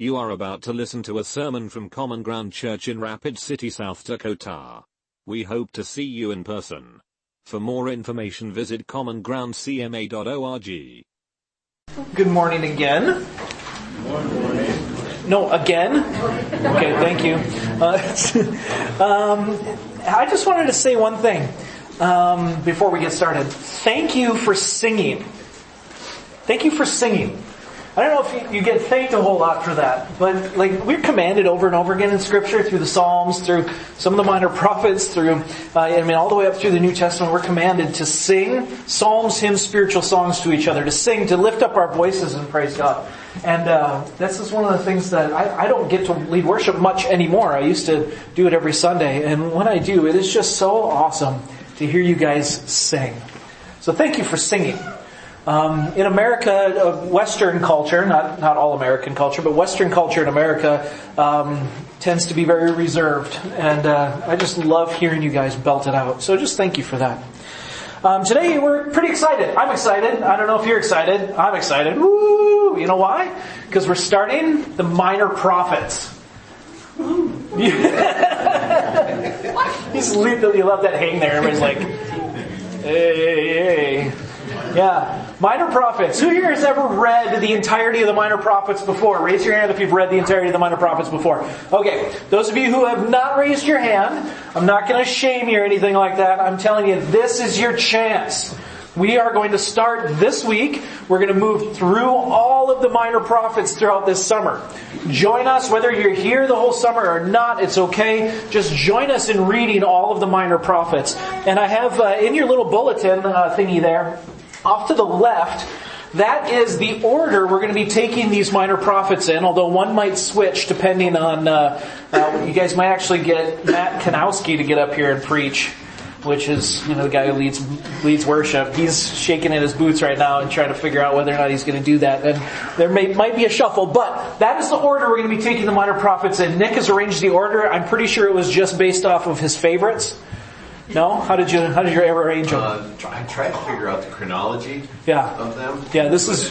You are about to listen to a sermon from Common Ground Church in Rapid City, South Dakota. We hope to see you in person. For more information visit commongroundcma.org. Good morning again. Morning. No, again? Okay, thank you. Uh, um, I just wanted to say one thing um, before we get started. Thank you for singing. Thank you for singing. I don't know if you, get thanked a whole lot for that, but like we're commanded over and over again in Scripture through the Psalms, through some of the minor prophets, through uh, I mean all the way up through the New Testament, we're commanded to sing psalms, hymns, spiritual songs to each other, to sing, to lift up our voices and praise God. And uh, this is one of the things that I, I don't get to lead worship much anymore. I used to do it every Sunday, and when I do, it is just so awesome to hear you guys sing. So thank you for singing. Um, in America, uh, Western culture, not, not all American culture, but Western culture in America um, tends to be very reserved. And uh, I just love hearing you guys belt it out. So just thank you for that. Um, today we're pretty excited. I'm excited. I don't know if you're excited. I'm excited. Woo! You know why? Because we're starting the minor prophets. He's literally love that hang there. Everybody's like, hey, hey, hey. Yeah. Minor Prophets. Who here has ever read the entirety of the Minor Prophets before? Raise your hand if you've read the entirety of the Minor Prophets before. Okay. Those of you who have not raised your hand, I'm not going to shame you or anything like that. I'm telling you, this is your chance. We are going to start this week. We're going to move through all of the minor prophets throughout this summer. Join us, whether you're here the whole summer or not, it's okay. Just join us in reading all of the minor prophets. And I have uh, in your little bulletin uh, thingy there, off to the left, that is the order we're going to be taking these minor prophets in, although one might switch depending on, uh, uh, you guys might actually get Matt Kanowski to get up here and preach, which is, you know, the guy who leads, leads worship. He's shaking in his boots right now and trying to figure out whether or not he's going to do that. And there may, might be a shuffle, but that is the order we're going to be taking the minor prophets in. Nick has arranged the order. I'm pretty sure it was just based off of his favorites. No? How did you how did you ever arrange them? Uh, I tried to figure out the chronology yeah. of them. Yeah, this is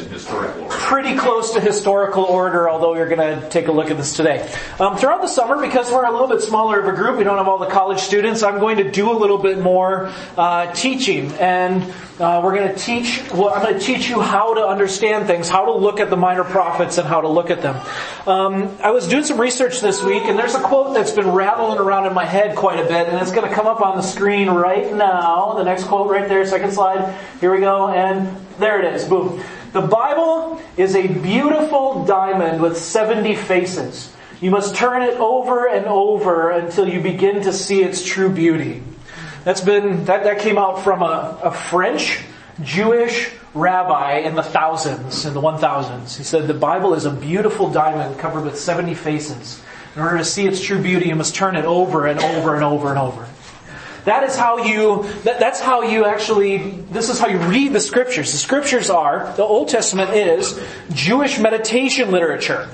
pretty close to historical order, although we're going to take a look at this today. Um, throughout the summer, because we're a little bit smaller of a group, we don't have all the college students, I'm going to do a little bit more uh, teaching. And uh, we're going to teach, well, I'm going to teach you how to understand things, how to look at the minor prophets and how to look at them. Um, I was doing some research this week, and there's a quote that's been rattling around in my head quite a bit, and it's going to come up on the screen screen right now. The next quote right there, second slide. Here we go, and there it is. Boom. The Bible is a beautiful diamond with 70 faces. You must turn it over and over until you begin to see its true beauty. That's been, that, that came out from a, a French Jewish rabbi in the thousands, in the 1000s. He said the Bible is a beautiful diamond covered with 70 faces. In order to see its true beauty, you must turn it over and over and over and over. That is how you, that, that's how you actually, this is how you read the scriptures. The scriptures are, the Old Testament is Jewish meditation literature.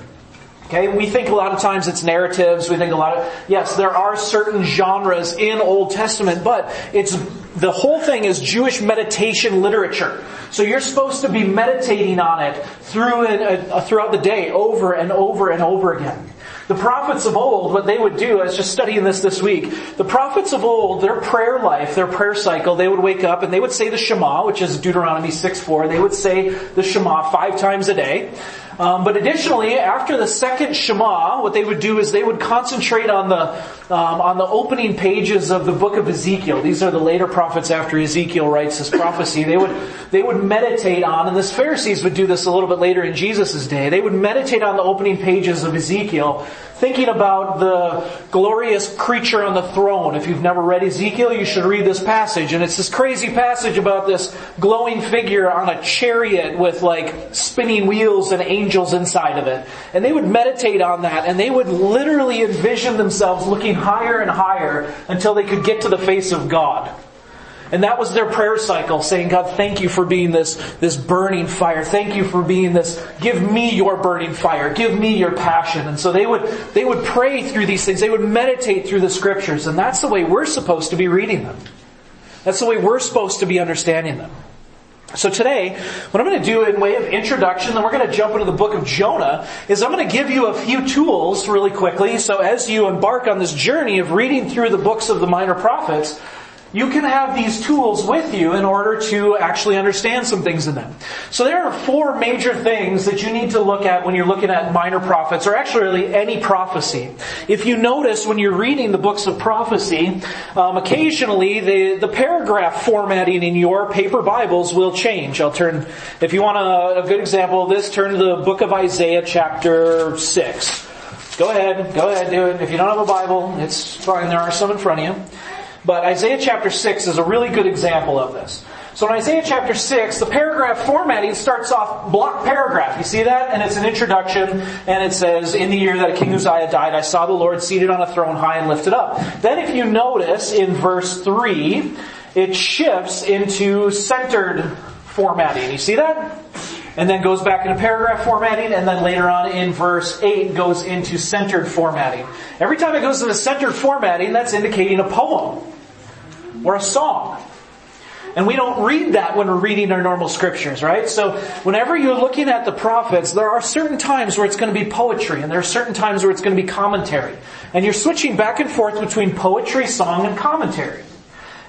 Okay, we think a lot of times it's narratives, we think a lot of, yes, there are certain genres in Old Testament, but it's, the whole thing is Jewish meditation literature. So you're supposed to be meditating on it through, uh, throughout the day, over and over and over again. The prophets of old, what they would do, I was just studying this this week, the prophets of old, their prayer life, their prayer cycle, they would wake up and they would say the Shema, which is Deuteronomy 6-4, they would say the Shema five times a day. Um, but additionally, after the second Shema, what they would do is they would concentrate on the um, on the opening pages of the book of Ezekiel. These are the later prophets after Ezekiel writes this prophecy. They would they would meditate on, and the Pharisees would do this a little bit later in Jesus' day. They would meditate on the opening pages of Ezekiel, thinking about the glorious creature on the throne. If you've never read Ezekiel, you should read this passage. And it's this crazy passage about this glowing figure on a chariot with like spinning wheels and angels inside of it. And they would meditate on that and they would literally envision themselves looking higher and higher until they could get to the face of God. And that was their prayer cycle, saying, God, thank you for being this, this burning fire. Thank you for being this, give me your burning fire. Give me your passion. And so they would, they would pray through these things. They would meditate through the scriptures. And that's the way we're supposed to be reading them. That's the way we're supposed to be understanding them. So today, what I'm going to do in way of introduction, then we're going to jump into the book of Jonah, is I'm going to give you a few tools really quickly. So as you embark on this journey of reading through the books of the minor prophets, you can have these tools with you in order to actually understand some things in them. So there are four major things that you need to look at when you're looking at minor prophets, or actually really any prophecy. If you notice when you're reading the books of prophecy, um, occasionally the, the paragraph formatting in your paper Bibles will change. I'll turn, if you want a, a good example of this, turn to the book of Isaiah chapter 6. Go ahead, go ahead, do it. If you don't have a Bible, it's fine. There are some in front of you. But Isaiah chapter 6 is a really good example of this. So in Isaiah chapter 6, the paragraph formatting starts off block paragraph. You see that? And it's an introduction, and it says, In the year that King Uzziah died, I saw the Lord seated on a throne high and lifted up. Then if you notice in verse 3, it shifts into centered formatting. You see that? And then goes back into paragraph formatting, and then later on in verse 8 goes into centered formatting. Every time it goes into centered formatting, that's indicating a poem or a song. And we don't read that when we're reading our normal scriptures, right? So whenever you're looking at the prophets, there are certain times where it's going to be poetry and there are certain times where it's going to be commentary. And you're switching back and forth between poetry, song, and commentary.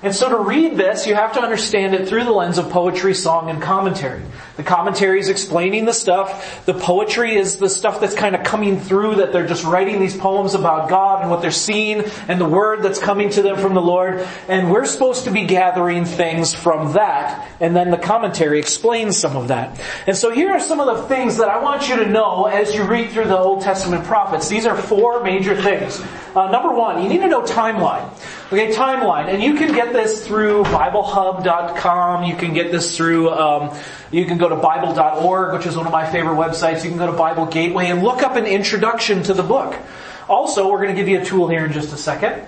And so to read this, you have to understand it through the lens of poetry, song, and commentary. The commentary is explaining the stuff. The poetry is the stuff that's kind of coming through that they're just writing these poems about God and what they're seeing and the word that's coming to them from the Lord. And we're supposed to be gathering things from that. And then the commentary explains some of that. And so here are some of the things that I want you to know as you read through the Old Testament prophets. These are four major things. Uh, number one, you need to know timeline. Okay, timeline. And you can get this through BibleHub.com. You can get this through, um, you can go to Bible.org, which is one of my favorite websites. You can go to Bible Gateway and look up an introduction to the book. Also, we're going to give you a tool here in just a second.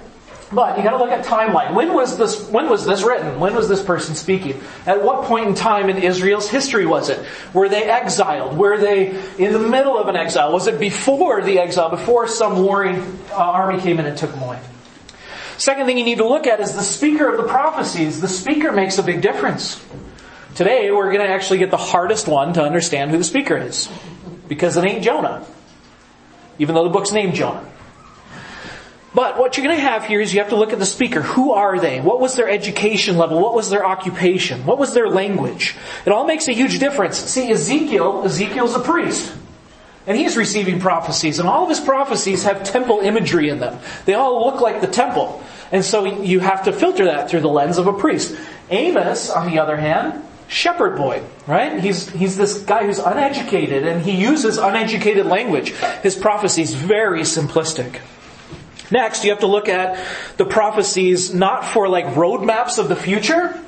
But you got to look at timeline. When was this? When was this written? When was this person speaking? At what point in time in Israel's history was it? Were they exiled? Were they in the middle of an exile? Was it before the exile? Before some warring uh, army came in and took them away? Second thing you need to look at is the speaker of the prophecies. The speaker makes a big difference. Today we're going to actually get the hardest one to understand who the speaker is. Because it ain't Jonah. Even though the book's named Jonah. But what you're going to have here is you have to look at the speaker. Who are they? What was their education level? What was their occupation? What was their language? It all makes a huge difference. See, Ezekiel, Ezekiel's a priest. And he's receiving prophecies, and all of his prophecies have temple imagery in them. They all look like the temple. And so you have to filter that through the lens of a priest. Amos, on the other hand, shepherd boy, right? He's, he's this guy who's uneducated and he uses uneducated language. His prophecy is very simplistic. Next, you have to look at the prophecies not for like roadmaps of the future,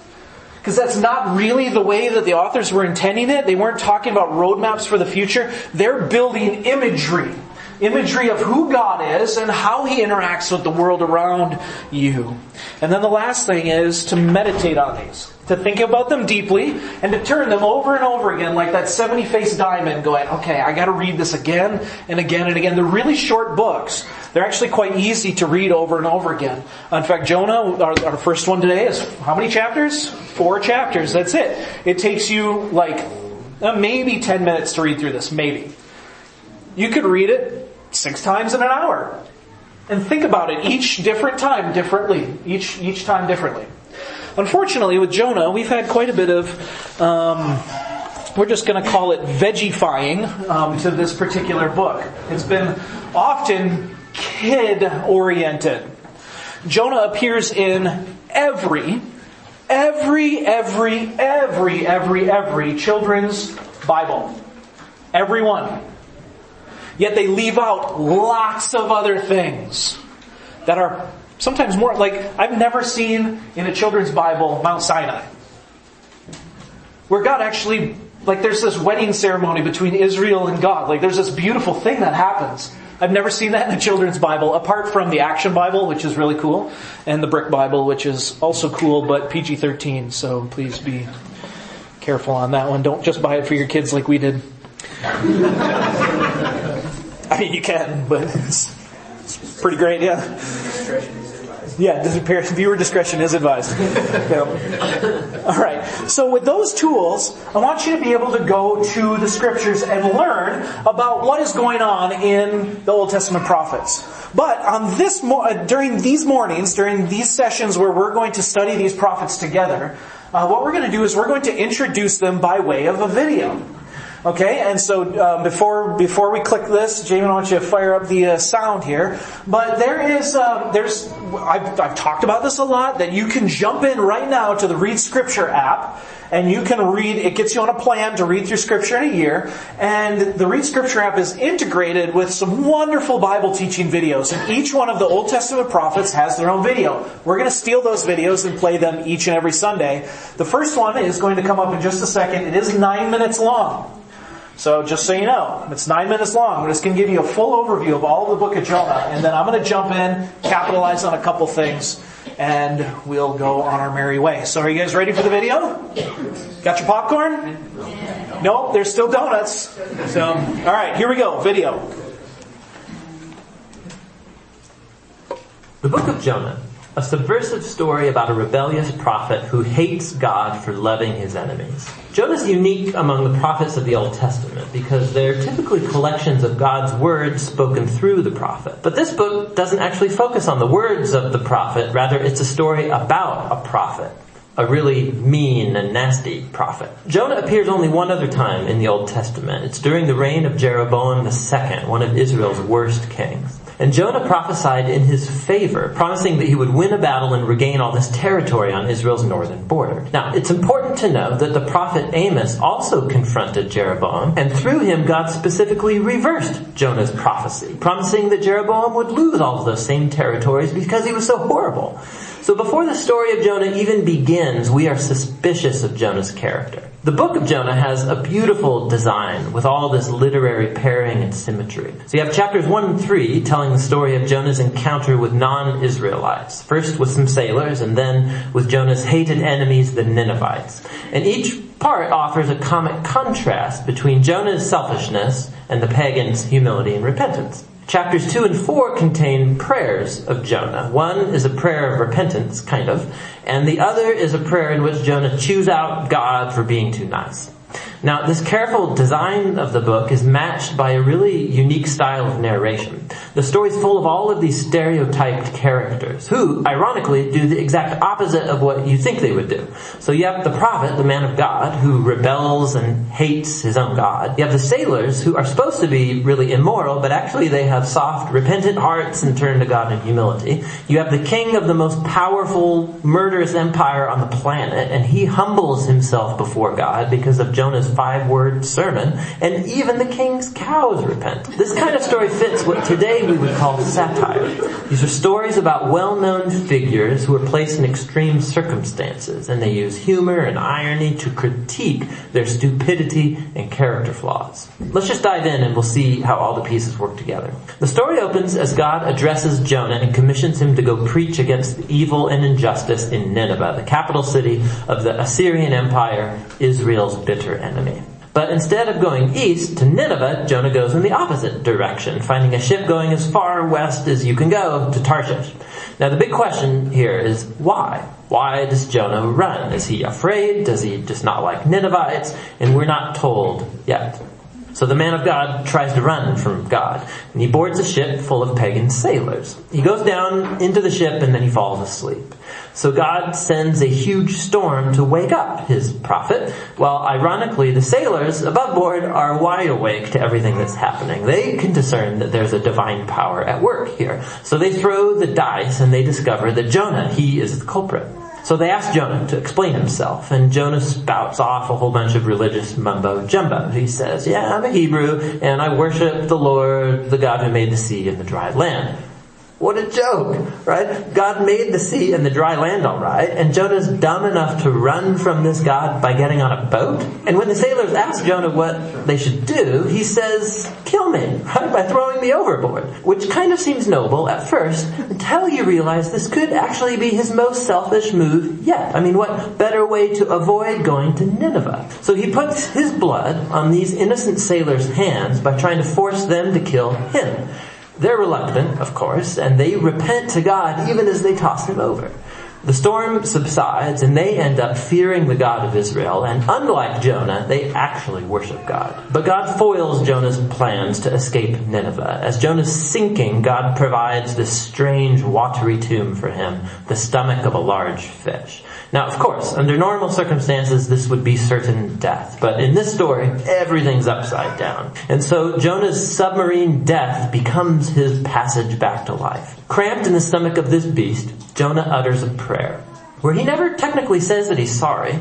because that's not really the way that the authors were intending it. They weren't talking about roadmaps for the future. They're building imagery. Imagery of who God is and how He interacts with the world around you. And then the last thing is to meditate on these. To think about them deeply and to turn them over and over again like that 70 faced diamond going, okay, I gotta read this again and again and again. They're really short books. They're actually quite easy to read over and over again. In fact, Jonah, our, our first one today is how many chapters? Four chapters. That's it. It takes you like uh, maybe 10 minutes to read through this. Maybe. You could read it six times in an hour. And think about it each different time differently. Each, each time differently. Unfortunately, with Jonah, we've had quite a bit of, um, we're just going to call it vegifying um, to this particular book. It's been often kid oriented. Jonah appears in every, every, every, every, every, every children's Bible. Every one. Yet they leave out lots of other things that are sometimes more like I've never seen in a children's Bible Mount Sinai. Where God actually like there's this wedding ceremony between Israel and God. Like there's this beautiful thing that happens. I've never seen that in a children's Bible, apart from the Action Bible, which is really cool, and the Brick Bible, which is also cool, but PG-13, so please be careful on that one. Don't just buy it for your kids like we did. I mean, you can, but it's, it's pretty great, yeah. Yeah, viewer discretion is advised. Yeah. All right. So with those tools, I want you to be able to go to the scriptures and learn about what is going on in the Old Testament prophets. But on this uh, during these mornings, during these sessions where we're going to study these prophets together, uh, what we're going to do is we're going to introduce them by way of a video. Okay, and so uh, before before we click this, Jamie, I want you to fire up the uh, sound here. But there is um, there's I've, I've talked about this a lot that you can jump in right now to the Read Scripture app, and you can read. It gets you on a plan to read through Scripture in a year, and the Read Scripture app is integrated with some wonderful Bible teaching videos. And each one of the Old Testament prophets has their own video. We're going to steal those videos and play them each and every Sunday. The first one is going to come up in just a second. It is nine minutes long. So just so you know, it's nine minutes long. I'm just going to give you a full overview of all of the book of Jonah, and then I'm going to jump in, capitalize on a couple things, and we'll go on our merry way. So are you guys ready for the video? Got your popcorn? Nope, there's still donuts. So, all right, here we go. Video. The book of Jonah a subversive story about a rebellious prophet who hates God for loving his enemies. Jonah is unique among the prophets of the Old Testament because they're typically collections of God's words spoken through the prophet. But this book doesn't actually focus on the words of the prophet, rather it's a story about a prophet a really mean and nasty prophet. Jonah appears only one other time in the Old Testament. It's during the reign of Jeroboam II, one of Israel's worst kings. And Jonah prophesied in his favor, promising that he would win a battle and regain all this territory on Israel's northern border. Now, it's important to know that the prophet Amos also confronted Jeroboam, and through him God specifically reversed Jonah's prophecy, promising that Jeroboam would lose all of those same territories because he was so horrible. So before the story of Jonah even begins, we are suspicious of Jonah's character. The book of Jonah has a beautiful design with all this literary pairing and symmetry. So you have chapters 1 and 3 telling the story of Jonah's encounter with non-Israelites. First with some sailors and then with Jonah's hated enemies, the Ninevites. And each part offers a comic contrast between Jonah's selfishness and the pagans' humility and repentance. Chapters 2 and 4 contain prayers of Jonah. One is a prayer of repentance, kind of, and the other is a prayer in which Jonah chews out God for being too nice. Now, this careful design of the book is matched by a really unique style of narration. The story is full of all of these stereotyped characters who, ironically, do the exact opposite of what you think they would do. So you have the prophet, the man of God, who rebels and hates his own God. You have the sailors who are supposed to be really immoral, but actually they have soft, repentant hearts and turn to God in humility. You have the king of the most powerful, murderous empire on the planet, and he humbles himself before God because of Jonah's five word sermon, and even the king's cows repent. This kind of story fits what today we would call satire. These are stories about well-known figures who are placed in extreme circumstances, and they use humor and irony to critique their stupidity and character flaws. Let's just dive in and we'll see how all the pieces work together. The story opens as God addresses Jonah and commissions him to go preach against evil and injustice in Nineveh, the capital city of the Assyrian Empire, Israel's bitter enemy. But instead of going east to Nineveh, Jonah goes in the opposite direction, finding a ship going as far west as you can go to Tarshish. Now the big question here is why? Why does Jonah run? Is he afraid? Does he just not like Ninevites? And we're not told yet. So the man of God tries to run from God, and he boards a ship full of pagan sailors. He goes down into the ship and then he falls asleep. So God sends a huge storm to wake up his prophet, while ironically the sailors above board are wide awake to everything that's happening. They can discern that there's a divine power at work here. So they throw the dice and they discover that Jonah, he is the culprit. So they ask Jonah to explain himself, and Jonah spouts off a whole bunch of religious mumbo jumbo. He says, yeah, I'm a Hebrew, and I worship the Lord, the God who made the sea and the dry land. What a joke, right? God made the sea and the dry land alright, and Jonah's dumb enough to run from this God by getting on a boat? And when the sailors ask Jonah what they should do, he says, kill me, right? By throwing me overboard. Which kind of seems noble at first, until you realize this could actually be his most selfish move yet. I mean, what better way to avoid going to Nineveh? So he puts his blood on these innocent sailors' hands by trying to force them to kill him. They're reluctant, of course, and they repent to God even as they toss him over. The storm subsides and they end up fearing the God of Israel and unlike Jonah, they actually worship God. But God foils Jonah's plans to escape Nineveh. As Jonah's sinking, God provides this strange watery tomb for him, the stomach of a large fish. Now, of course, under normal circumstances, this would be certain death. But in this story, everything's upside down. And so Jonah's submarine death becomes his passage back to life. Cramped in the stomach of this beast, Jonah utters a prayer where he never technically says that he's sorry.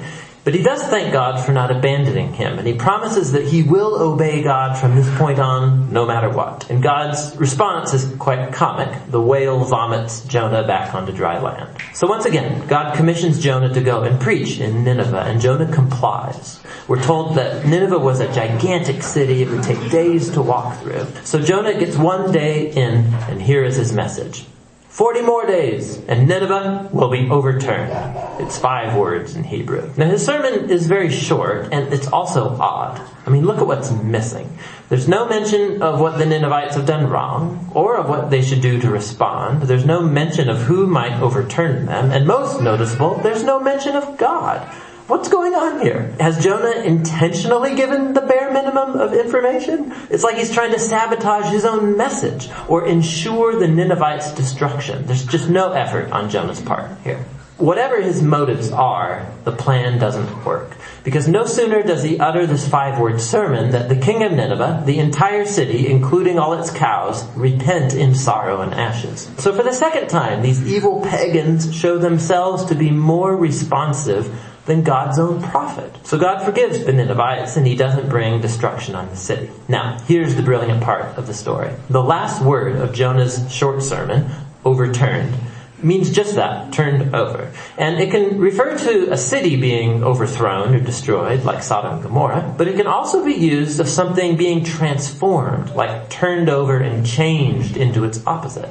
But he does thank God for not abandoning him, and he promises that he will obey God from this point on, no matter what. And God's response is quite comic. The whale vomits Jonah back onto dry land. So once again, God commissions Jonah to go and preach in Nineveh, and Jonah complies. We're told that Nineveh was a gigantic city, it would take days to walk through. So Jonah gets one day in, and here is his message. Forty more days and Nineveh will be overturned. It's five words in Hebrew. Now his sermon is very short and it's also odd. I mean, look at what's missing. There's no mention of what the Ninevites have done wrong or of what they should do to respond. There's no mention of who might overturn them and most noticeable, there's no mention of God. What's going on here? Has Jonah intentionally given the bare minimum of information? It's like he's trying to sabotage his own message or ensure the Ninevites' destruction. There's just no effort on Jonah's part here. Whatever his motives are, the plan doesn't work. Because no sooner does he utter this five word sermon that the king of Nineveh, the entire city, including all its cows, repent in sorrow and ashes. So for the second time, these evil pagans show themselves to be more responsive than God's own prophet. So God forgives the Ninevites and he doesn't bring destruction on the city. Now, here's the brilliant part of the story. The last word of Jonah's short sermon, overturned, means just that, turned over. And it can refer to a city being overthrown or destroyed, like Sodom and Gomorrah, but it can also be used of something being transformed, like turned over and changed into its opposite.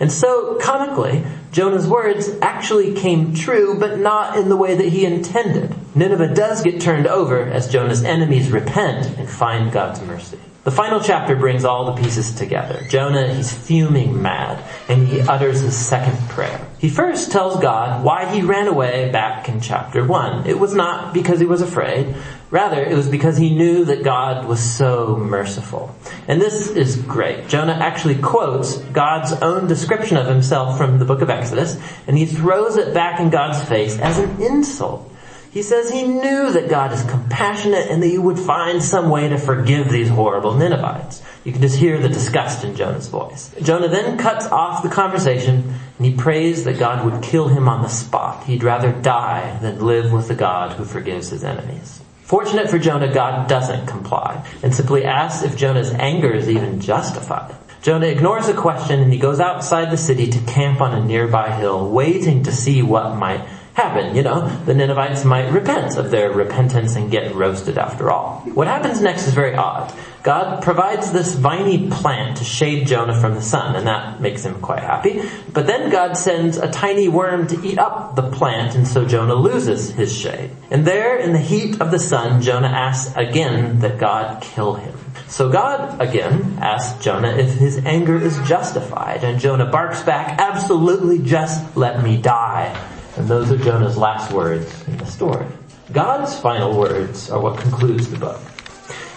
And so, comically, Jonah's words actually came true, but not in the way that he intended. Nineveh does get turned over as Jonah's enemies repent and find God's mercy. The final chapter brings all the pieces together. Jonah, he's fuming mad, and he utters his second prayer. He first tells God why he ran away back in chapter 1. It was not because he was afraid. Rather, it was because he knew that God was so merciful. And this is great. Jonah actually quotes God's own description of himself from the book of Exodus, and he throws it back in God's face as an insult. He says he knew that God is compassionate and that he would find some way to forgive these horrible Ninevites. You can just hear the disgust in Jonah's voice. Jonah then cuts off the conversation and he prays that God would kill him on the spot. He'd rather die than live with the God who forgives his enemies. Fortunate for Jonah, God doesn't comply and simply asks if Jonah's anger is even justified. Jonah ignores the question and he goes outside the city to camp on a nearby hill, waiting to see what might happen. You know, the Ninevites might repent of their repentance and get roasted after all. What happens next is very odd. God provides this viney plant to shade Jonah from the sun, and that makes him quite happy. But then God sends a tiny worm to eat up the plant, and so Jonah loses his shade. And there, in the heat of the sun, Jonah asks again that God kill him. So God again asks Jonah if his anger is justified, and Jonah barks back, absolutely just let me die. And those are Jonah's last words in the story. God's final words are what concludes the book.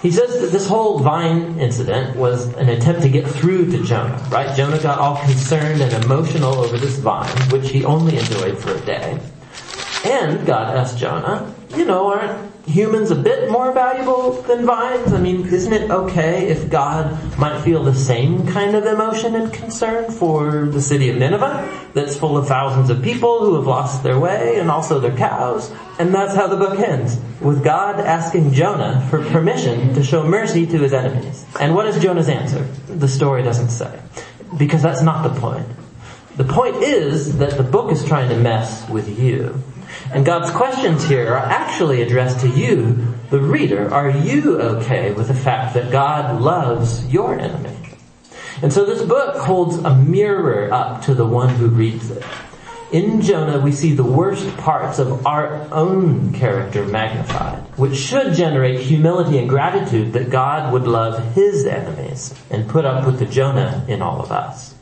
He says that this whole vine incident was an attempt to get through to Jonah, right? Jonah got all concerned and emotional over this vine, which he only enjoyed for a day. And God asked Jonah, you know, aren't humans a bit more valuable than vines? I mean, isn't it okay if God might feel the same kind of emotion and concern for the city of Nineveh that's full of thousands of people who have lost their way and also their cows? And that's how the book ends, with God asking Jonah for permission to show mercy to his enemies. And what is Jonah's answer? The story doesn't say. Because that's not the point. The point is that the book is trying to mess with you. And God's questions here are actually addressed to you, the reader. Are you okay with the fact that God loves your enemy? And so this book holds a mirror up to the one who reads it. In Jonah, we see the worst parts of our own character magnified, which should generate humility and gratitude that God would love his enemies and put up with the Jonah in all of us.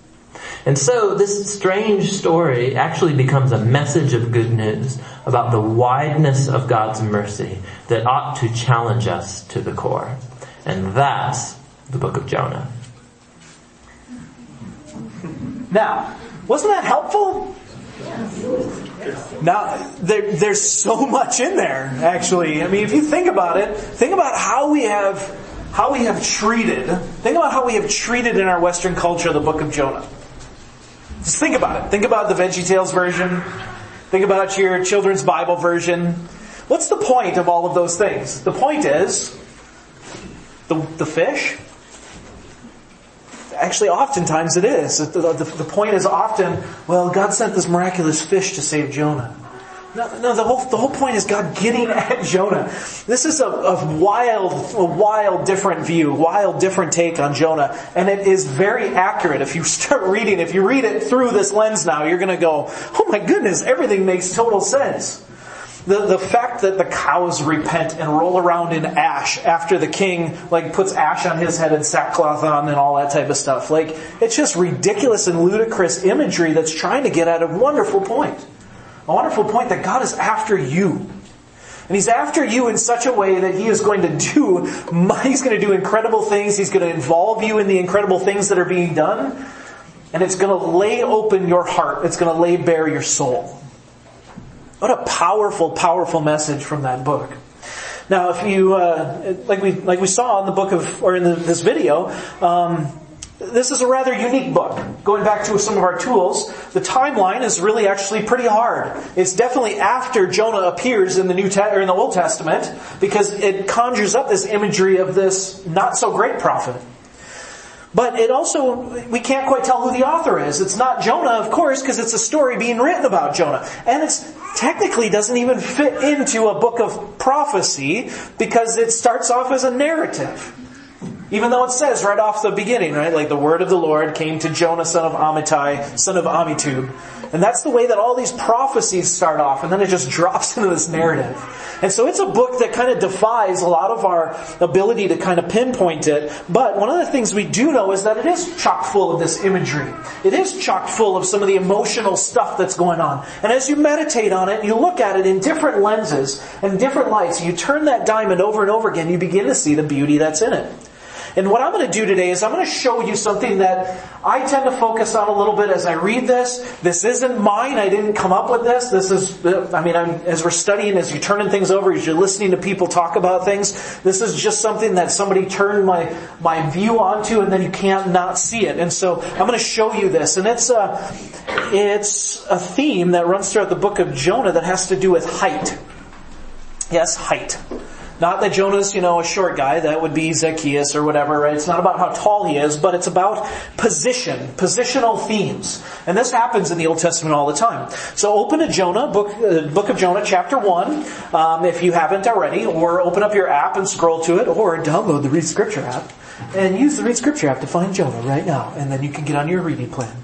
And so this strange story actually becomes a message of good news about the wideness of God's mercy that ought to challenge us to the core. And that's the book of Jonah. Now, wasn't that helpful? Now, there, there's so much in there, actually. I mean, if you think about it, think about how we have, how we have treated, think about how we have treated in our Western culture the book of Jonah. Just think about it. Think about the Veggie Tales version. Think about your children's Bible version. What's the point of all of those things? The point is the, the fish. Actually, oftentimes it is. The, the, the point is often, well, God sent this miraculous fish to save Jonah. No, no, the whole, the whole point is God getting at Jonah. This is a, a wild, a wild different view, wild different take on Jonah. And it is very accurate. If you start reading, if you read it through this lens now, you're gonna go, oh my goodness, everything makes total sense. The, the fact that the cows repent and roll around in ash after the king like puts ash on his head and sackcloth on and all that type of stuff. Like, it's just ridiculous and ludicrous imagery that's trying to get at a wonderful point. A wonderful point that God is after you. And He's after you in such a way that He is going to do, He's going to do incredible things. He's going to involve you in the incredible things that are being done. And it's going to lay open your heart. It's going to lay bare your soul. What a powerful, powerful message from that book. Now, if you, uh, like we, like we saw in the book of, or in the, this video, um, this is a rather unique book. Going back to some of our tools, the timeline is really actually pretty hard. It's definitely after Jonah appears in the New Te- or in the Old Testament because it conjures up this imagery of this not so great prophet. But it also, we can't quite tell who the author is. It's not Jonah, of course, because it's a story being written about Jonah. And it's technically doesn't even fit into a book of prophecy because it starts off as a narrative. Even though it says right off the beginning, right, like the word of the Lord came to Jonah, son of Amittai, son of Amitub. And that's the way that all these prophecies start off, and then it just drops into this narrative. And so it's a book that kind of defies a lot of our ability to kind of pinpoint it. But one of the things we do know is that it is chock full of this imagery. It is chock full of some of the emotional stuff that's going on. And as you meditate on it, you look at it in different lenses and different lights, you turn that diamond over and over again, you begin to see the beauty that's in it. And what I'm going to do today is I'm going to show you something that I tend to focus on a little bit as I read this. This isn't mine. I didn't come up with this. This is, I mean, I'm, as we're studying, as you're turning things over, as you're listening to people talk about things, this is just something that somebody turned my, my view onto and then you can't not see it. And so I'm going to show you this. And it's a, it's a theme that runs throughout the book of Jonah that has to do with height. Yes, height. Not that Jonah's, you know, a short guy, that would be Zacchaeus or whatever, right? It's not about how tall he is, but it's about position, positional themes. And this happens in the Old Testament all the time. So open to Jonah, book, uh, book of Jonah, chapter 1, um, if you haven't already, or open up your app and scroll to it, or download the Read Scripture app, and use the Read Scripture app to find Jonah right now, and then you can get on your reading plan.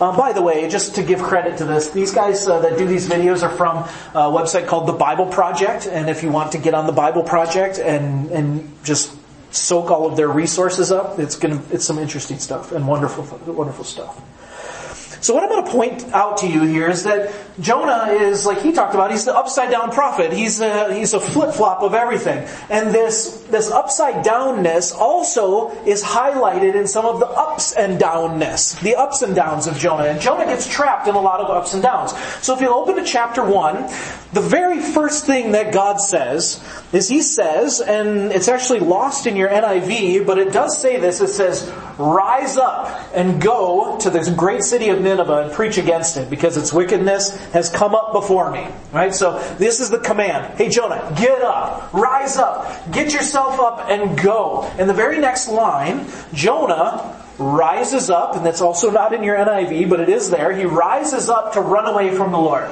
Uh, by the way, just to give credit to this, these guys uh, that do these videos are from a website called The Bible Project, and if you want to get on The Bible Project and and just soak all of their resources up, it's gonna it's some interesting stuff and wonderful wonderful stuff. So what I'm going to point out to you here is that Jonah is, like he talked about, he's the upside down prophet. He's a, he's a flip flop of everything. And this, this upside downness also is highlighted in some of the ups and downness, the ups and downs of Jonah. And Jonah gets trapped in a lot of ups and downs. So if you open to chapter 1, the very first thing that God says is he says, and it's actually lost in your NIV, but it does say this, it says, rise up and go to this great city of Nineveh and preach against it because its wickedness has come up before me. Right? So this is the command. Hey Jonah, get up, rise up, get yourself up and go. And the very next line, Jonah rises up, and that's also not in your NIV, but it is there. He rises up to run away from the Lord.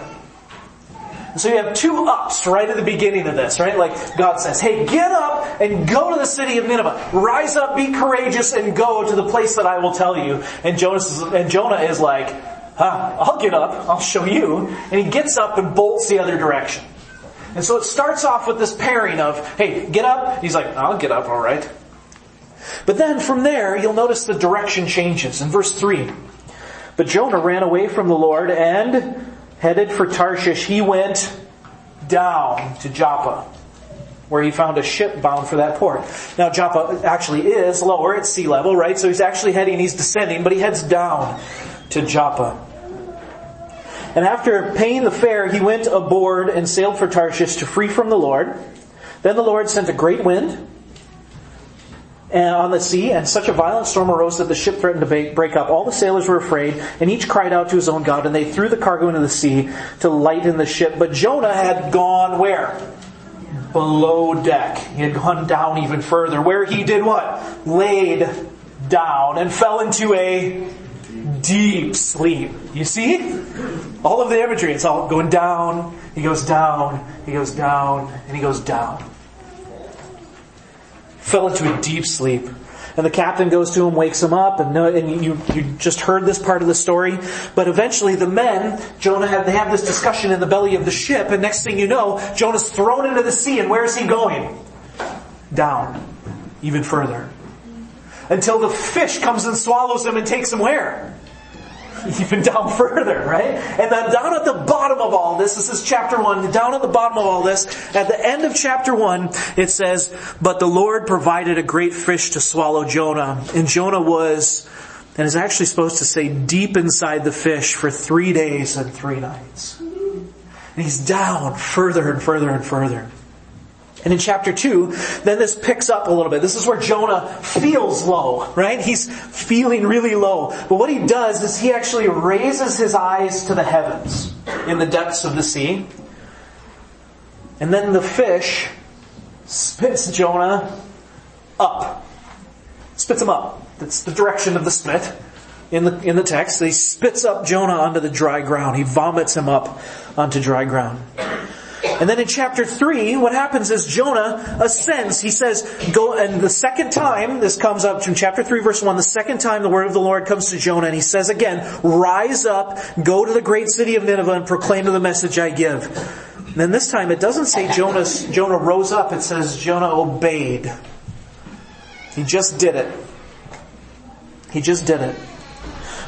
So you have two ups right at the beginning of this, right? Like God says, hey, get up and go to the city of Nineveh. Rise up, be courageous, and go to the place that I will tell you. And Jonah is like, ah, I'll get up, I'll show you. And he gets up and bolts the other direction. And so it starts off with this pairing of, hey, get up. He's like, I'll get up, alright. But then from there, you'll notice the direction changes. In verse 3, but Jonah ran away from the Lord and headed for Tarshish. He went down to Joppa, where he found a ship bound for that port. Now Joppa actually is lower at sea level, right? So he's actually heading, he's descending, but he heads down to Joppa. And after paying the fare, he went aboard and sailed for Tarshish to free from the Lord. Then the Lord sent a great wind uh, on the sea, and such a violent storm arose that the ship threatened to break up. All the sailors were afraid, and each cried out to his own God, and they threw the cargo into the sea to lighten the ship. But Jonah had gone where? Below deck. He had gone down even further, where he did what? Laid down and fell into a deep sleep. You see? All of the imagery, it's all going down, he goes down, he goes down, and he goes down fell into a deep sleep. And the captain goes to him, wakes him up, and, and you, you just heard this part of the story. But eventually the men, Jonah had, they have this discussion in the belly of the ship, and next thing you know, Jonah's thrown into the sea, and where is he going? Down. Even further. Until the fish comes and swallows him and takes him where? even down further, right? And then down at the bottom of all this, this is chapter one, down at the bottom of all this, at the end of chapter one, it says, but the Lord provided a great fish to swallow Jonah. And Jonah was, and is actually supposed to say deep inside the fish for three days and three nights. And he's down further and further and further. And in chapter 2, then this picks up a little bit. This is where Jonah feels low, right? He's feeling really low. But what he does is he actually raises his eyes to the heavens in the depths of the sea. And then the fish spits Jonah up. Spits him up. That's the direction of the spit in the, in the text. He spits up Jonah onto the dry ground. He vomits him up onto dry ground. And then in chapter 3, what happens is Jonah ascends. He says, go, and the second time, this comes up in chapter 3 verse 1, the second time the word of the Lord comes to Jonah and he says again, rise up, go to the great city of Nineveh and proclaim to the message I give. And then this time it doesn't say Jonah, Jonah rose up, it says Jonah obeyed. He just did it. He just did it.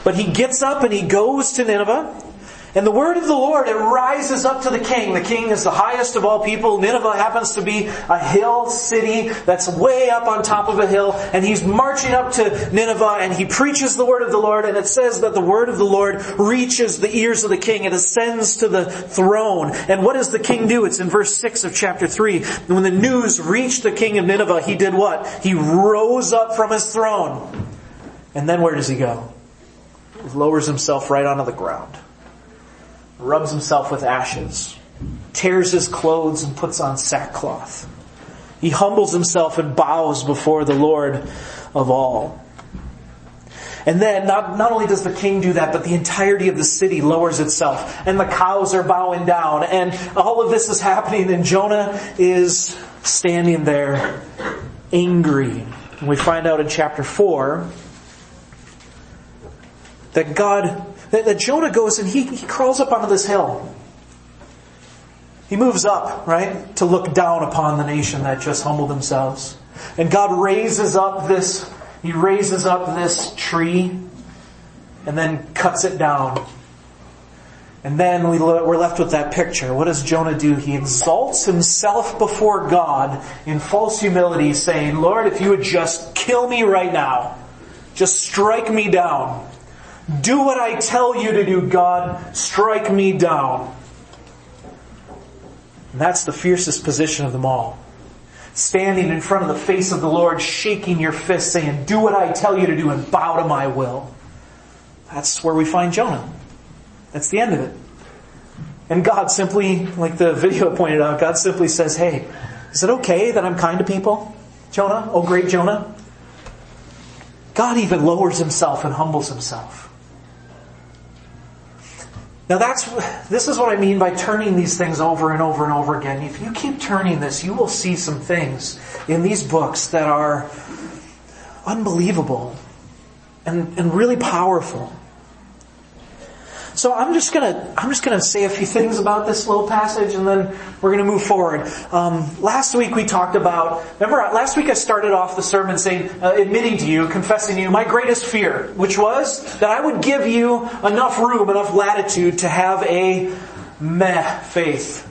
But he gets up and he goes to Nineveh. And the word of the Lord, it rises up to the king. The king is the highest of all people. Nineveh happens to be a hill city that's way up on top of a hill. And he's marching up to Nineveh and he preaches the word of the Lord. And it says that the word of the Lord reaches the ears of the king. It ascends to the throne. And what does the king do? It's in verse 6 of chapter 3. When the news reached the king of Nineveh, he did what? He rose up from his throne. And then where does he go? He lowers himself right onto the ground rubs himself with ashes, tears his clothes and puts on sackcloth. He humbles himself and bows before the Lord of all. And then not, not only does the king do that, but the entirety of the city lowers itself and the cows are bowing down and all of this is happening and Jonah is standing there angry. And we find out in chapter 4 that God that, that Jonah goes and he, he crawls up onto this hill. He moves up, right, to look down upon the nation that just humbled themselves. And God raises up this, he raises up this tree and then cuts it down. And then we, we're left with that picture. What does Jonah do? He exalts himself before God in false humility saying, Lord, if you would just kill me right now, just strike me down. Do what I tell you to do, God. Strike me down. And that's the fiercest position of them all. Standing in front of the face of the Lord, shaking your fist, saying, Do what I tell you to do and bow to my will. That's where we find Jonah. That's the end of it. And God simply, like the video pointed out, God simply says, Hey, is it okay that I'm kind to people? Jonah? Oh great Jonah? God even lowers himself and humbles himself. Now that's, this is what I mean by turning these things over and over and over again. If you keep turning this, you will see some things in these books that are unbelievable and, and really powerful. So I'm just gonna I'm just gonna say a few things about this little passage, and then we're gonna move forward. Um, last week we talked about. Remember, last week I started off the sermon saying, uh, admitting to you, confessing to you my greatest fear, which was that I would give you enough room, enough latitude to have a meh faith,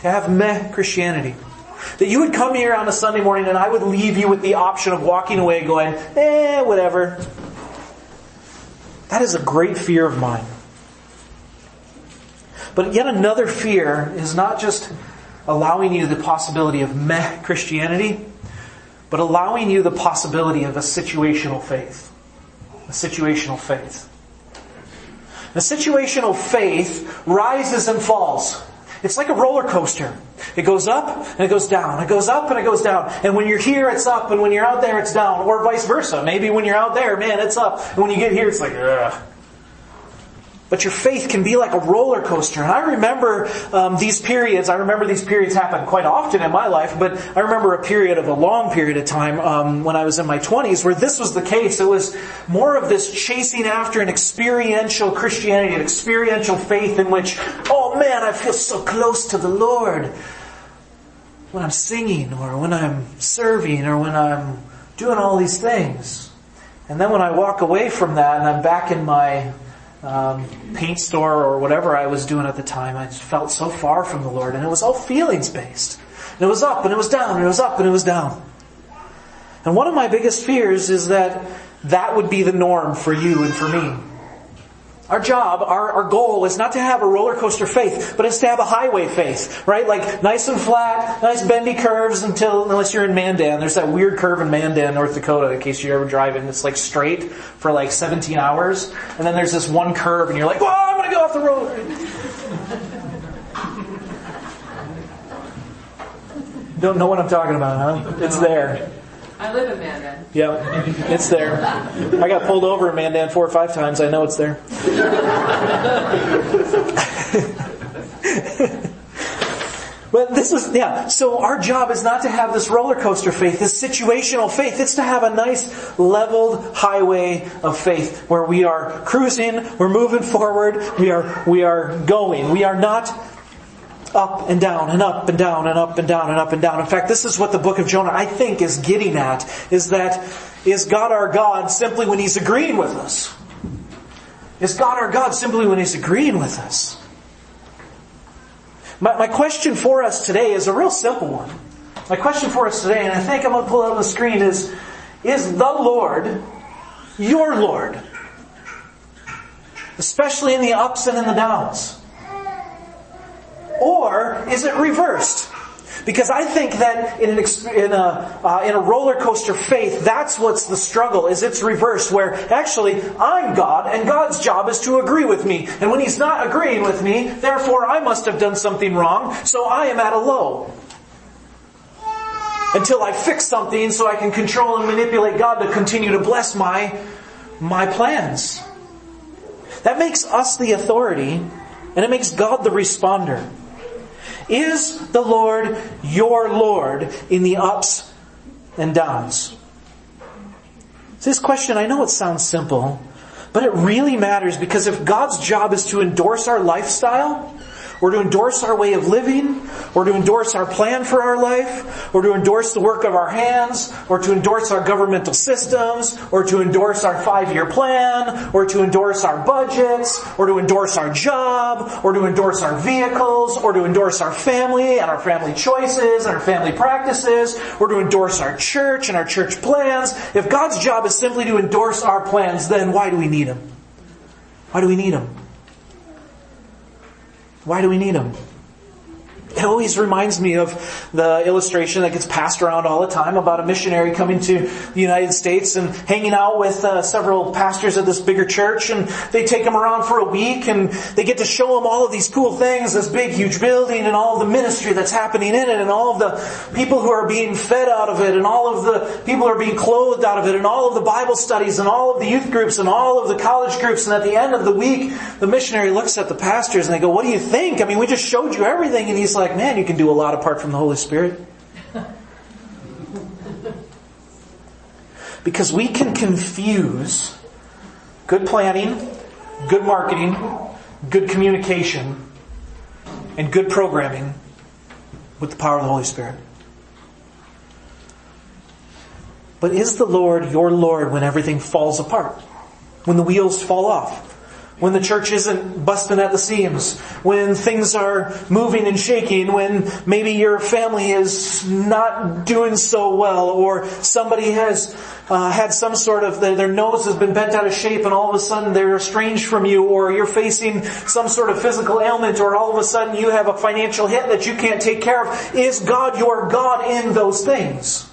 to have meh Christianity. That you would come here on a Sunday morning and I would leave you with the option of walking away going, eh, whatever. That is a great fear of mine. But yet another fear is not just allowing you the possibility of meh Christianity, but allowing you the possibility of a situational faith. A situational faith. The situational faith rises and falls. It's like a roller coaster. It goes up and it goes down. It goes up and it goes down. And when you're here, it's up, and when you're out there, it's down, or vice versa. Maybe when you're out there, man, it's up, and when you get here, it's like, ugh. But your faith can be like a roller coaster. And I remember um, these periods. I remember these periods happen quite often in my life. But I remember a period of a long period of time um, when I was in my twenties where this was the case. It was more of this chasing after an experiential Christianity, an experiential faith in which, oh man, I feel so close to the Lord when I'm singing or when I'm serving or when I'm doing all these things. And then when I walk away from that and I'm back in my um, paint store or whatever I was doing at the time. I felt so far from the Lord, and it was all feelings based. And it was up and it was down and it was up and it was down. And one of my biggest fears is that that would be the norm for you and for me. Our job, our, our goal is not to have a roller coaster faith, but it's to have a highway faith, right? Like nice and flat, nice bendy curves until, unless you're in Mandan. There's that weird curve in Mandan, North Dakota, in case you're ever driving. It's like straight for like 17 hours. And then there's this one curve and you're like, whoa, I'm gonna go off the road. Don't know what I'm talking about, huh? It's there. I live in Mandan. Yeah, it's there. I got pulled over in Mandan four or five times. I know it's there. but this is, yeah, so our job is not to have this roller coaster faith, this situational faith. It's to have a nice leveled highway of faith where we are cruising, we're moving forward, we are, we are going. We are not up and down and up and down and up and down and up and down. In fact, this is what the book of Jonah, I think, is getting at, is that, is God our God simply when He's agreeing with us? Is God our God simply when He's agreeing with us? My, my question for us today is a real simple one. My question for us today, and I think I'm going to pull it up on the screen, is, is the Lord your Lord? Especially in the ups and in the downs. Or is it reversed? Because I think that in, an, in, a, uh, in a roller coaster faith, that's what's the struggle, is it's reversed, where actually I'm God, and God's job is to agree with me. And when He's not agreeing with me, therefore I must have done something wrong, so I am at a low. Until I fix something so I can control and manipulate God to continue to bless my, my plans. That makes us the authority, and it makes God the responder. Is the Lord your Lord in the ups and downs? So This question, I know it sounds simple, but it really matters because if God's job is to endorse our lifestyle, or to endorse our way of living, or to endorse our plan for our life, or to endorse the work of our hands, or to endorse our governmental systems, or to endorse our five-year plan, or to endorse our budgets, or to endorse our job, or to endorse our vehicles, or to endorse our family and our family choices and our family practices, or to endorse our church and our church plans. If God's job is simply to endorse our plans, then why do we need Him? Why do we need Him? Why do we need them? It always reminds me of the illustration that gets passed around all the time about a missionary coming to the United States and hanging out with uh, several pastors at this bigger church and they take him around for a week and they get to show him all of these cool things, this big huge building and all of the ministry that's happening in it and all of the people who are being fed out of it and all of the people who are being clothed out of it and all of the Bible studies and all of the youth groups and all of the college groups and at the end of the week the missionary looks at the pastors and they go, what do you think? I mean, we just showed you everything and he's like, like, man, you can do a lot apart from the Holy Spirit. Because we can confuse good planning, good marketing, good communication, and good programming with the power of the Holy Spirit. But is the Lord your Lord when everything falls apart? When the wheels fall off? When the church isn't busting at the seams, when things are moving and shaking, when maybe your family is not doing so well, or somebody has uh, had some sort of their nose has been bent out of shape, and all of a sudden they're estranged from you, or you're facing some sort of physical ailment, or all of a sudden you have a financial hit that you can't take care of. Is God your God in those things?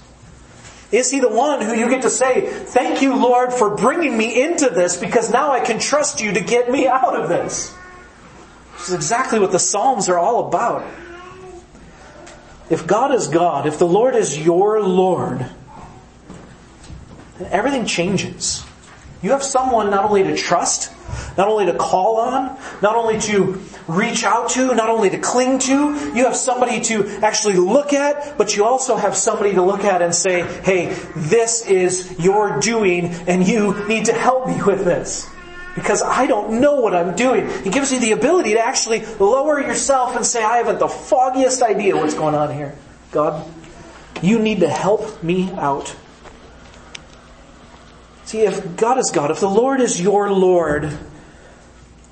Is he the one who you get to say, thank you Lord for bringing me into this because now I can trust you to get me out of this? Which is exactly what the Psalms are all about. If God is God, if the Lord is your Lord, then everything changes. You have someone not only to trust, not only to call on, not only to reach out to, not only to cling to, you have somebody to actually look at, but you also have somebody to look at and say, hey, this is your doing and you need to help me with this. Because I don't know what I'm doing. It gives you the ability to actually lower yourself and say, I haven't the foggiest idea what's going on here. God, you need to help me out. See, if God is God, if the Lord is your Lord,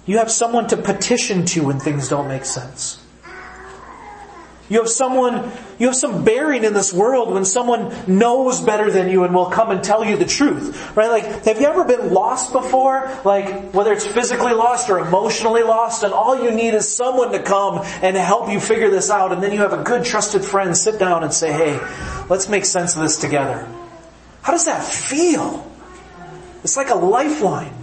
you have someone to petition to when things don't make sense. You have someone, you have some bearing in this world when someone knows better than you and will come and tell you the truth. Right? Like, have you ever been lost before? Like, whether it's physically lost or emotionally lost and all you need is someone to come and help you figure this out and then you have a good trusted friend sit down and say, hey, let's make sense of this together. How does that feel? It's like a lifeline.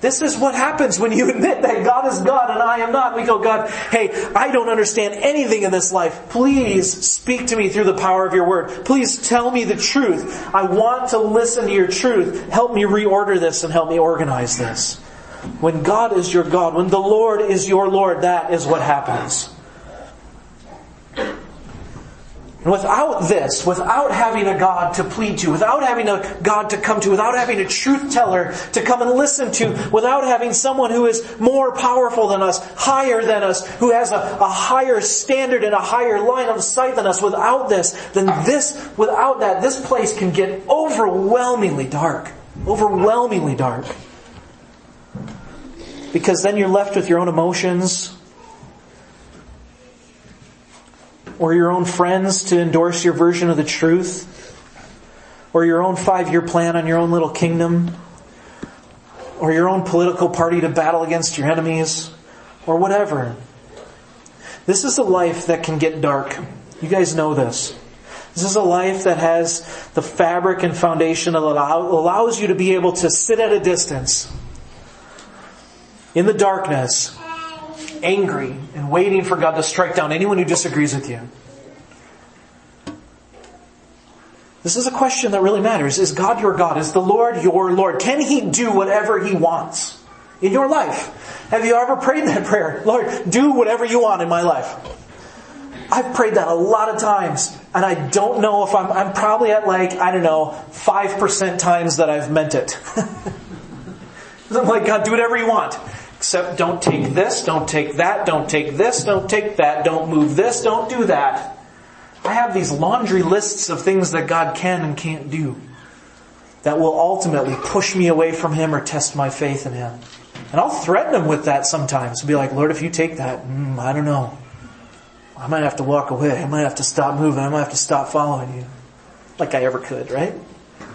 This is what happens when you admit that God is God and I am not. We go, God, hey, I don't understand anything in this life. Please speak to me through the power of your word. Please tell me the truth. I want to listen to your truth. Help me reorder this and help me organize this. When God is your God, when the Lord is your Lord, that is what happens. And without this, without having a God to plead to, without having a God to come to, without having a truth teller to come and listen to, without having someone who is more powerful than us, higher than us, who has a, a higher standard and a higher line of sight than us, without this, then this, without that, this place can get overwhelmingly dark. Overwhelmingly dark. Because then you're left with your own emotions, or your own friends to endorse your version of the truth, or your own five year plan on your own little kingdom, or your own political party to battle against your enemies, or whatever. This is a life that can get dark. You guys know this. This is a life that has the fabric and foundation that allows you to be able to sit at a distance in the darkness angry and waiting for God to strike down anyone who disagrees with you. This is a question that really matters. Is God your God? Is the Lord your Lord? Can He do whatever He wants in your life? Have you ever prayed that prayer? Lord, do whatever you want in my life. I've prayed that a lot of times, and I don't know if I'm, I'm probably at like, I don't know, 5% times that I've meant it. I'm like, God, do whatever you want. Except don't take this, don't take that, don't take this, don't take that, don't move this, don't do that. I have these laundry lists of things that God can and can't do that will ultimately push me away from Him or test my faith in Him. And I'll threaten Him with that sometimes. Be like, Lord, if you take that, mm, I don't know. I might have to walk away. I might have to stop moving. I might have to stop following you. Like I ever could, right?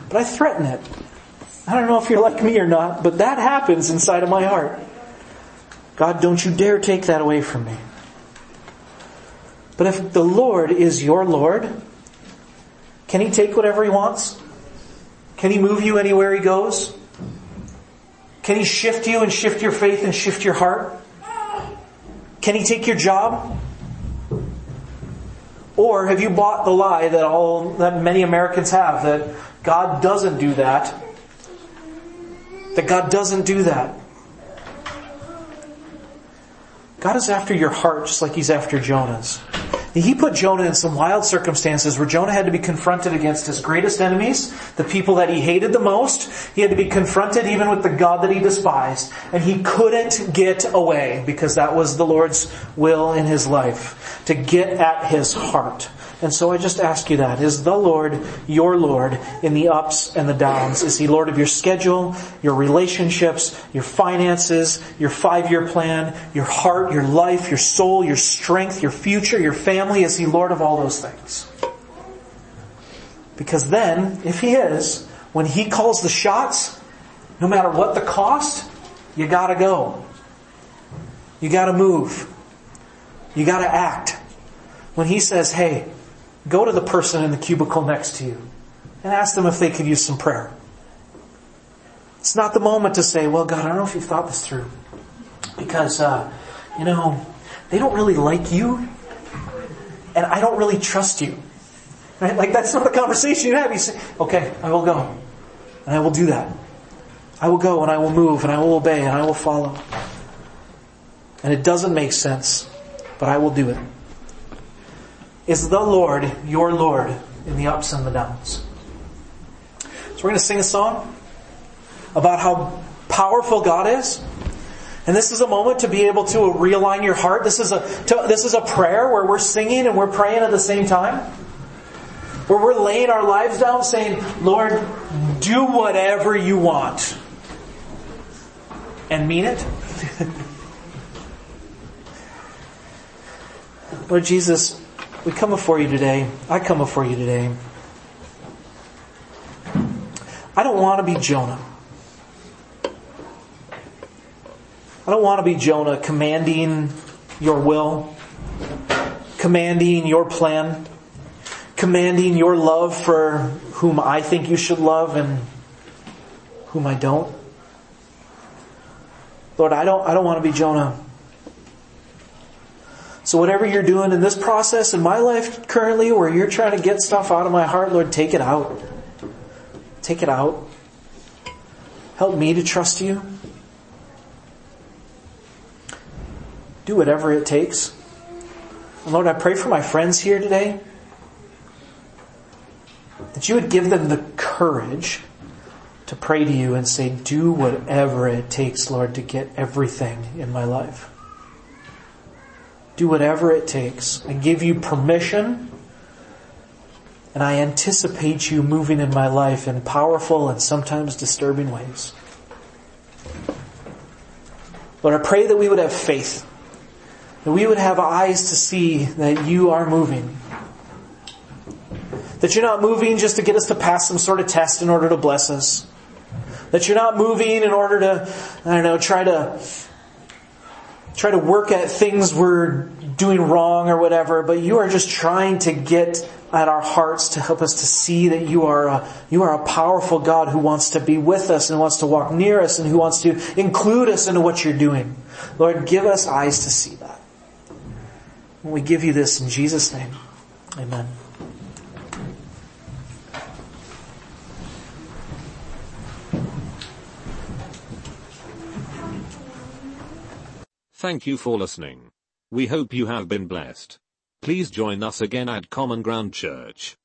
But I threaten it. I don't know if you're like me or not, but that happens inside of my heart. God, don't you dare take that away from me. But if the Lord is your Lord, can He take whatever He wants? Can He move you anywhere He goes? Can He shift you and shift your faith and shift your heart? Can He take your job? Or have you bought the lie that all that many Americans have that God doesn't do that? That God doesn't do that. God is after your heart just like He's after Jonah's. He put Jonah in some wild circumstances where Jonah had to be confronted against his greatest enemies, the people that he hated the most. He had to be confronted even with the God that he despised. And he couldn't get away because that was the Lord's will in his life, to get at his heart. And so I just ask you that. Is the Lord your Lord in the ups and the downs? Is He Lord of your schedule, your relationships, your finances, your five-year plan, your heart, your life, your soul, your strength, your future, your family? Is He Lord of all those things? Because then, if He is, when He calls the shots, no matter what the cost, you gotta go. You gotta move. You gotta act. When He says, hey, go to the person in the cubicle next to you and ask them if they could use some prayer. It's not the moment to say, well, God, I don't know if you've thought this through. Because, uh, you know, they don't really like you, and I don't really trust you. Right? Like, that's not a conversation you have. You say, okay, I will go, and I will do that. I will go, and I will move, and I will obey, and I will follow. And it doesn't make sense, but I will do it. Is the Lord your Lord in the ups and the downs? So we're going to sing a song about how powerful God is. And this is a moment to be able to realign your heart. This is a, to, this is a prayer where we're singing and we're praying at the same time. Where we're laying our lives down saying, Lord, do whatever you want. And mean it. Lord Jesus, we come before you today. I come before you today. I don't want to be Jonah. I don't want to be Jonah commanding your will, commanding your plan, commanding your love for whom I think you should love and whom I don't. Lord, I don't, I don't want to be Jonah. So whatever you're doing in this process in my life currently where you're trying to get stuff out of my heart, Lord, take it out. Take it out. Help me to trust you. Do whatever it takes. And Lord, I pray for my friends here today that you would give them the courage to pray to you and say, do whatever it takes, Lord, to get everything in my life. Do whatever it takes. I give you permission and I anticipate you moving in my life in powerful and sometimes disturbing ways. Lord, I pray that we would have faith that we would have eyes to see that you are moving. That you're not moving just to get us to pass some sort of test in order to bless us. That you're not moving in order to, I don't know, try to, try to work at things we're doing wrong or whatever, but you are just trying to get at our hearts to help us to see that you are a, you are a powerful God who wants to be with us and wants to walk near us and who wants to include us into what you're doing. Lord, give us eyes to see that. We give you this in Jesus' name. Amen. Thank you for listening. We hope you have been blessed. Please join us again at Common Ground Church.